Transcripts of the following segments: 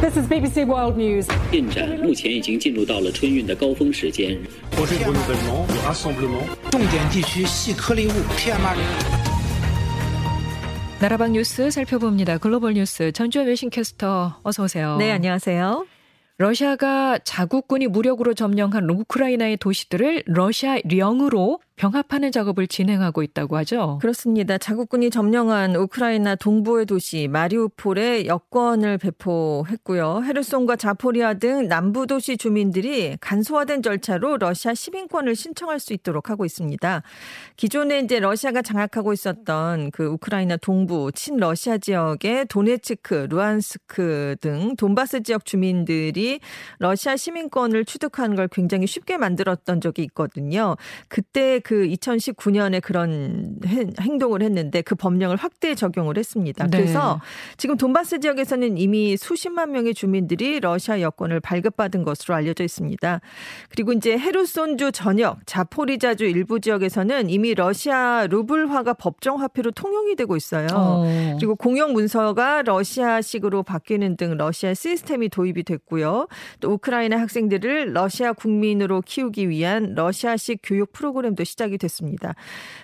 This is BBC World News. 进展目前已经进入到了春运的高峰时间。 projet de renouvellement, de rassemblement. 重点地区细颗粒物 PM2.5。 나라방 뉴스 살펴봅니다. 글로벌 뉴스 전주현 외신캐스터 어서 오세요. 네, 안녕하세요. 러시아가 자국군이 무력으로 점령한 우크라이나의 도시들을 러시아령으로 병합하는 작업을 진행하고 있다고 하죠. 그렇습니다. 자국군이 점령한 우크라이나 동부의 도시 마리우폴에 여권을 배포했고요. 헤르손과 자포리아 등 남부 도시 주민들이 간소화된 절차로 러시아 시민권을 신청할 수 있도록 하고 있습니다. 기존에 이제 러시아가 장악하고 있었던 그 우크라이나 동부 친러시아 지역의 도네츠크, 루안스크 등 돈바스 지역 주민들이 러시아 시민권을 취득하는 걸 굉장히 쉽게 만들었던 적이 있거든요. 그때 그 2019년에 그런 행동을 했는데 그 법령을 확대 적용을 했습니다. 네. 그래서 지금 돈바스 지역에서는 이미 수십만 명의 주민들이 러시아 여권을 발급받은 것으로 알려져 있습니다. 그리고 이제 헤르손주 전역, 자포리자주 일부 지역에서는 이미 러시아 루블화가 법정 화폐로 통용이 되고 있어요. 어. 그리고 공용 문서가 러시아식으로 바뀌는 등 러시아 시스템이 도입이 됐고요. 또 우크라이나 학생들을 러시아 국민으로 키우기 위한 러시아식 교육 프로그램도 시작 이 됐습니다.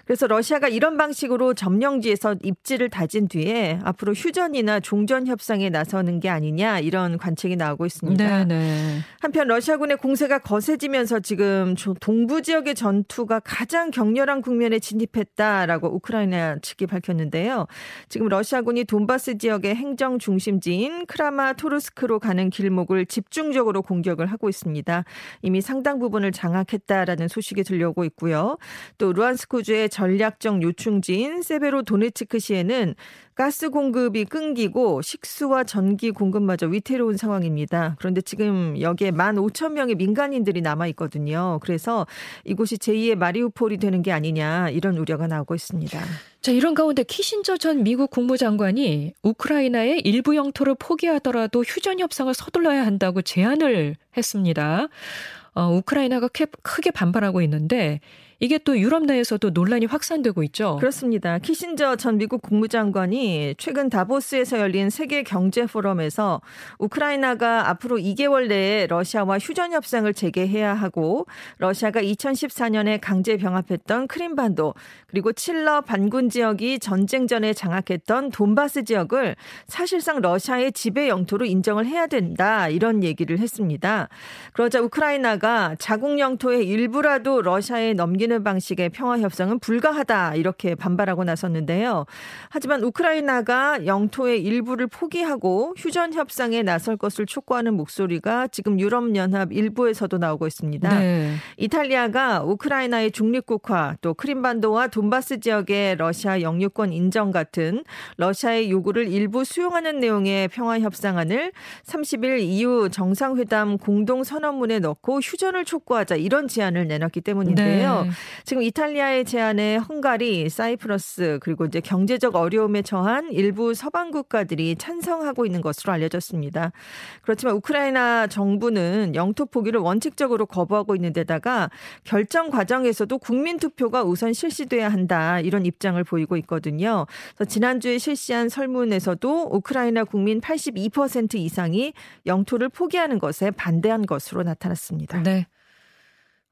그래서 러시아가 이런 방식으로 점령지에서 입지를 다진 뒤에 앞으로 휴전이나 종전 협상에 나서는 게 아니냐 이런 관측이 나오고 있습니다. 네네. 한편 러시아군의 공세가 거세지면서 지금 동부 지역의 전투가 가장 격렬한 국면에 진입했다라고 우크라이나 측이 밝혔는데요. 지금 러시아군이 돈바스 지역의 행정 중심지인 크라마토르스크로 가는 길목을 집중적으로 공격을 하고 있습니다. 이미 상당 부분을 장악했다라는 소식이 들려오고 있고요. 또 루안스크주의 전략적 요충지인 세베로 도네츠크시에는 가스 공급이 끊기고 식수와 전기 공급마저 위태로운 상황입니다. 그런데 지금 여기에 15,000명의 민간인들이 남아 있거든요. 그래서 이곳이 제2의 마리우폴이 되는 게 아니냐 이런 우려가 나오고 있습니다. 자, 이런 가운데 키신저 전 미국 국무장관이 우크라이나의 일부 영토를 포기하더라도 휴전 협상을 서둘러야 한다고 제안을 했습니다. 어, 우크라이나가 크게 반발하고 있는데 이게 또 유럽 내에서도 논란이 확산되고 있죠. 그렇습니다. 키신저 전 미국 국무장관이 최근 다보스에서 열린 세계 경제 포럼에서 우크라이나가 앞으로 2개월 내에 러시아와 휴전 협상을 재개해야 하고 러시아가 2014년에 강제 병합했던 크림반도 그리고 칠러 반군 지역이 전쟁 전에 장악했던 돈바스 지역을 사실상 러시아의 지배 영토로 인정을 해야 된다 이런 얘기를 했습니다. 그러자 우크라이나가 자국 영토의 일부라도 러시아에 넘기 는 방식의 평화 협상은 불가하다 이렇게 반발하고 나섰는데요. 하지만 우크라이나가 영토의 일부를 포기하고 휴전 협상에 나설 것을 촉구하는 목소리가 지금 유럽 연합 일부에서도 나오고 있습니다. 네. 이탈리아가 우크라이나의 중립국화 또 크림반도와 돈바스 지역의 러시아 영유권 인정 같은 러시아의 요구를 일부 수용하는 내용의 평화 협상안을 30일 이후 정상회담 공동 선언문에 넣고 휴전을 촉구하자 이런 제안을 내놨기 때문인데요. 네. 지금 이탈리아의 제안에 헝가리, 사이프러스 그리고 이제 경제적 어려움에 처한 일부 서방 국가들이 찬성하고 있는 것으로 알려졌습니다. 그렇지만 우크라이나 정부는 영토 포기를 원칙적으로 거부하고 있는 데다가 결정 과정에서도 국민 투표가 우선 실시돼야 한다 이런 입장을 보이고 있거든요. 그래서 지난주에 실시한 설문에서도 우크라이나 국민 82% 이상이 영토를 포기하는 것에 반대한 것으로 나타났습니다. 네.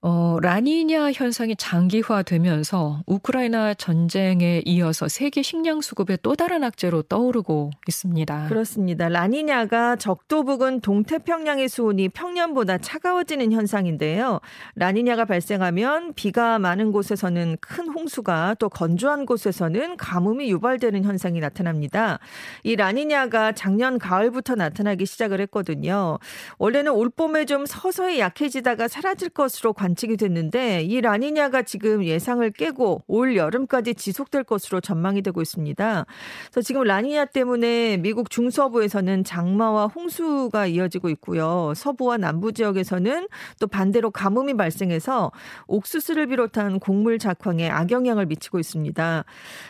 어, 라니냐 현상이 장기화되면서 우크라이나 전쟁에 이어서 세계 식량 수급의 또 다른 악재로 떠오르고 있습니다. 그렇습니다. 라니냐가 적도 부근 동태평양의 수온이 평년보다 차가워지는 현상인데요. 라니냐가 발생하면 비가 많은 곳에서는 큰 홍수가 또 건조한 곳에서는 가뭄이 유발되는 현상이 나타납니다. 이 라니냐가 작년 가을부터 나타나기 시작을 했거든요. 원래는 올봄에 좀 서서히 약해지다가 사라질 것으로 관 관측이 됐는데 이 라니냐가 지금 예상을 깨고 올 여름까지 지속될 것으로 전망이 되고 있습니다. 그래서 지금 라니냐 때문에 미국 중서부에서는 장마와 홍수가 이어지고 있고요. 서부와 남부 지역에서는 또 반대로 가뭄이 발생해서 옥수수를 비롯한 곡물 작황에 악영향을 미치고 있습니다.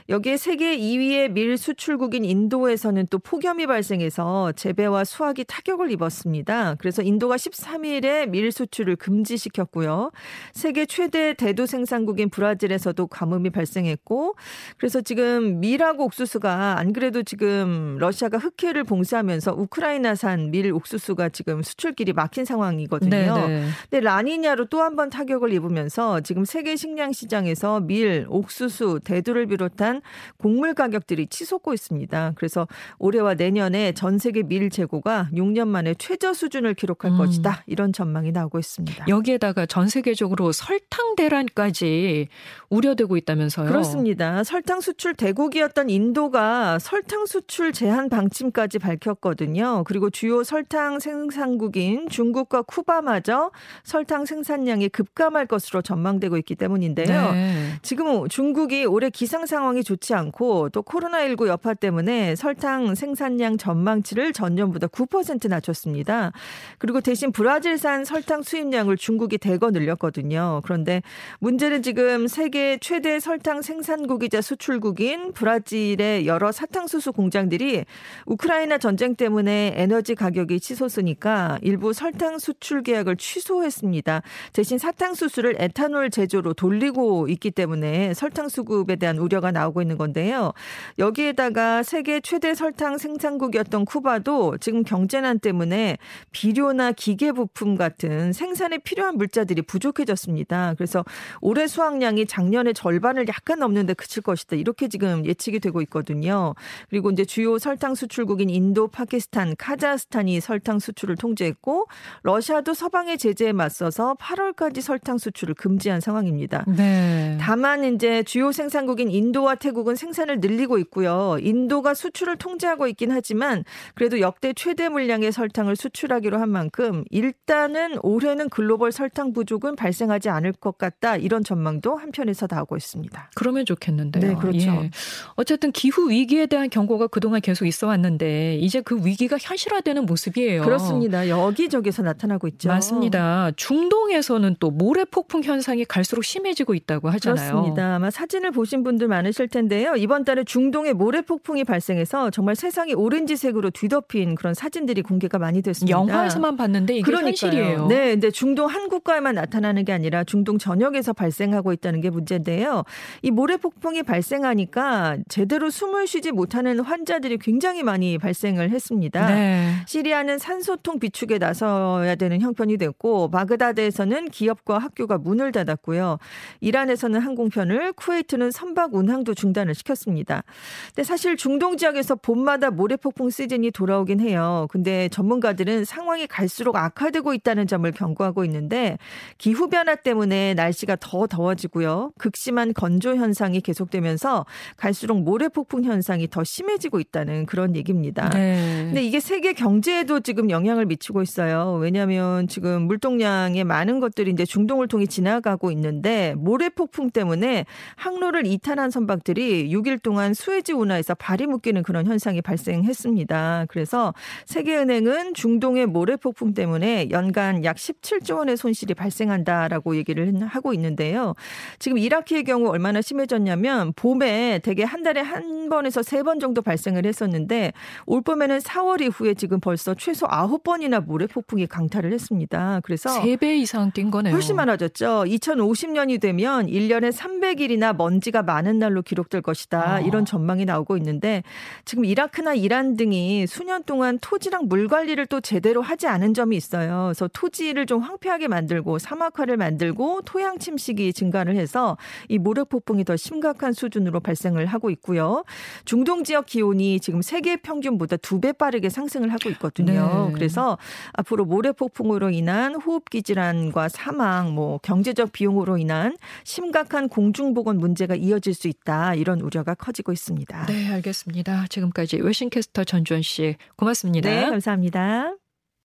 여기에 세계 2위의 밀 수출국인 인도에서는 또 폭염이 발생해서 재배와 수확이 타격을 입었습니다. 그래서 인도가 13일에 밀 수출을 금지시켰고요. 세계 최대 대두 생산국인 브라질에서도 가뭄이 발생했고 그래서 지금 밀하고 옥수수가 안 그래도 지금 러시아가 흑해를 봉쇄하면서 우크라이나산 밀 옥수수가 지금 수출길이 막힌 상황이거든요. 네네. 근데 라니냐로 또 한 번 타격을 입으면서 지금 세계 식량 시장에서 밀, 옥수수, 대두를 비롯한 곡물 가격들이 치솟고 있습니다. 그래서 올해와 내년에 전 세계 밀 재고가 6년 만에 최저 수준을 기록할 음. 것이다. 이런 전망이 나오고 있습니다. 여기에다가 전 세계적으로 설탕 대란까지 우려되고 있다면서요. 그렇습니다. 설탕 수출 대국이었던 인도가 설탕 수출 제한 방침까지 밝혔거든요. 그리고 주요 설탕 생산국인 중국과 쿠바마저 설탕 생산량이 급감할 것으로 전망되고 있기 때문인데요. 네. 지금 중국이 올해 기상 상황이 좋지 않고 또 코로나19 여파 때문에 설탕 생산량 전망치를 전년보다 9% 낮췄습니다. 그리고 대신 브라질산 설탕 수입량을 중국이 대거 늘렸 거든요. 그런데 문제는 지금 세계 최대 설탕 생산국이자 수출국인 브라질의 여러 사탕수수 공장들이 우크라이나 전쟁 때문에 에너지 가격이 치솟으니까 일부 설탕 수출 계약을 취소했습니다. 대신 사탕수수를 에탄올 제조로 돌리고 있기 때문에 설탕 수급에 대한 우려가 나오고 있는 건데요. 여기에다가 세계 최대 설탕 생산국이었던 쿠바도 지금 경제난 때문에 비료나 기계 부품 같은 생산에 필요한 물자들이 부족해졌습니다. 그래서 올해 수확량이 작년의 절반을 약간 넘는데 그칠 것이다. 이렇게 지금 예측이 되고 있거든요. 그리고 이제 주요 설탕 수출국인 인도, 파키스탄, 카자흐스탄이 설탕 수출을 통제했고 러시아도 서방의 제재에 맞서서 8월까지 설탕 수출을 금지한 상황입니다. 네. 다만 이제 주요 생산국인 인도와 태국은 생산을 늘리고 있고요. 인도가 수출을 통제하고 있긴 하지만 그래도 역대 최대 물량의 설탕을 수출하기로 한 만큼 일단은 올해는 글로벌 설탕 부족은 발생하지 않을 것 같다. 이런 전망도 한편에서 나오고 있습니다. 그러면 좋겠는데요. 네, 그렇죠. 예. 어쨌든 기후 위기에 대한 경고가 그동안 계속 있어 왔는데 이제 그 위기가 현실화되는 모습이에요. 그렇습니다. 여기저기서 나타나고 있죠. 맞습니다. 중동에서는 또 모래 폭풍 현상이 갈수록 심해지고 있다고 하잖아요. 그렇습니다. 아마 사진을 보신 분들 많으실 텐데요. 이번 달에 중동에 모래 폭풍이 발생해서 정말 세상이 오렌지색으로 뒤덮인 그런 사진들이 공개가 많이 됐습니다. 영화에서만 봤는데 이게 그러니까요. 현실이에요. 네, 근데 중동 한 국가에만 나타 나는 게 아니라 중동 전역에서 발생하고 있다는 게 문제인데요. 이 모래 폭풍이 발생하니까 제대로 숨을 쉬지 못하는 환자들이 굉장히 많이 발생을 했습니다. 네. 시리아는 산소통 비축에 나서야 되는 형편이 됐고 바그다드에서는 기업과 학교가 문을 닫았고요. 이란에서는 항공편을, 쿠웨이트는 선박 운항도 중단을 시켰습니다. 근데 사실 중동 지역에서 봄마다 모래 폭풍 시즌이 돌아오긴 해요. 근데 전문가들은 상황이 갈수록 악화되고 있다는 점을 경고하고 있는데 기후 변화 때문에 날씨가 더 더워지고요. 극심한 건조 현상이 계속되면서 갈수록 모래 폭풍 현상이 더 심해지고 있다는 그런 얘기입니다. 네. 근데 이게 세계 경제에도 지금 영향을 미치고 있어요. 왜냐하면 지금 물동량의 많은 것들이 이제 중동을 통해 지나가고 있는데 모래 폭풍 때문에 항로를 이탈한 선박들이 6일 동안 수에즈 운하에서 발이 묶이는 그런 현상이 발생했습니다. 그래서 세계은행은 중동의 모래 폭풍 때문에 연간 약 17조 원의 손실이 발생한 다라고 얘기를 하고 있는데요. 지금 이라크의 경우 얼마나 심해졌냐면 봄에 대개 한 달에 한 번에서 세 번 정도 발생을 했었는데 올 봄에는 4월 이후에 지금 벌써 최소 9번이나 모래 폭풍이 강타를 했습니다. 그래서 세배 이상 뛴 거네요. 훨씬 많아졌죠. 2050년이 되면 1년에 300일이나 먼지가 많은 날로 기록될 것이다. 아. 이런 전망이 나오고 있는데 지금 이라크나 이란 등이 수년 동안 토지랑 물 관리를 또 제대로 하지 않은 점이 있어요. 그래서 토지를 좀 황폐하게 만들고 사막화를 만들고 토양 침식이 증가를 해서 이 모래폭풍이 더 심각한 수준으로 발생을 하고 있고요. 중동 지역 기온이 지금 세계 평균보다 두 배 빠르게 상승을 하고 있거든요. 네. 그래서 앞으로 모래 폭풍으로 인한 호흡기 질환과 사망, 뭐 경제적 비용으로 인한 심각한 공중보건 문제가 이어질 수 있다. 이런 우려가 커지고 있습니다. 네, 알겠습니다. 지금까지 웨싱캐스터 전주현 씨 고맙습니다. 네, 감사합니다.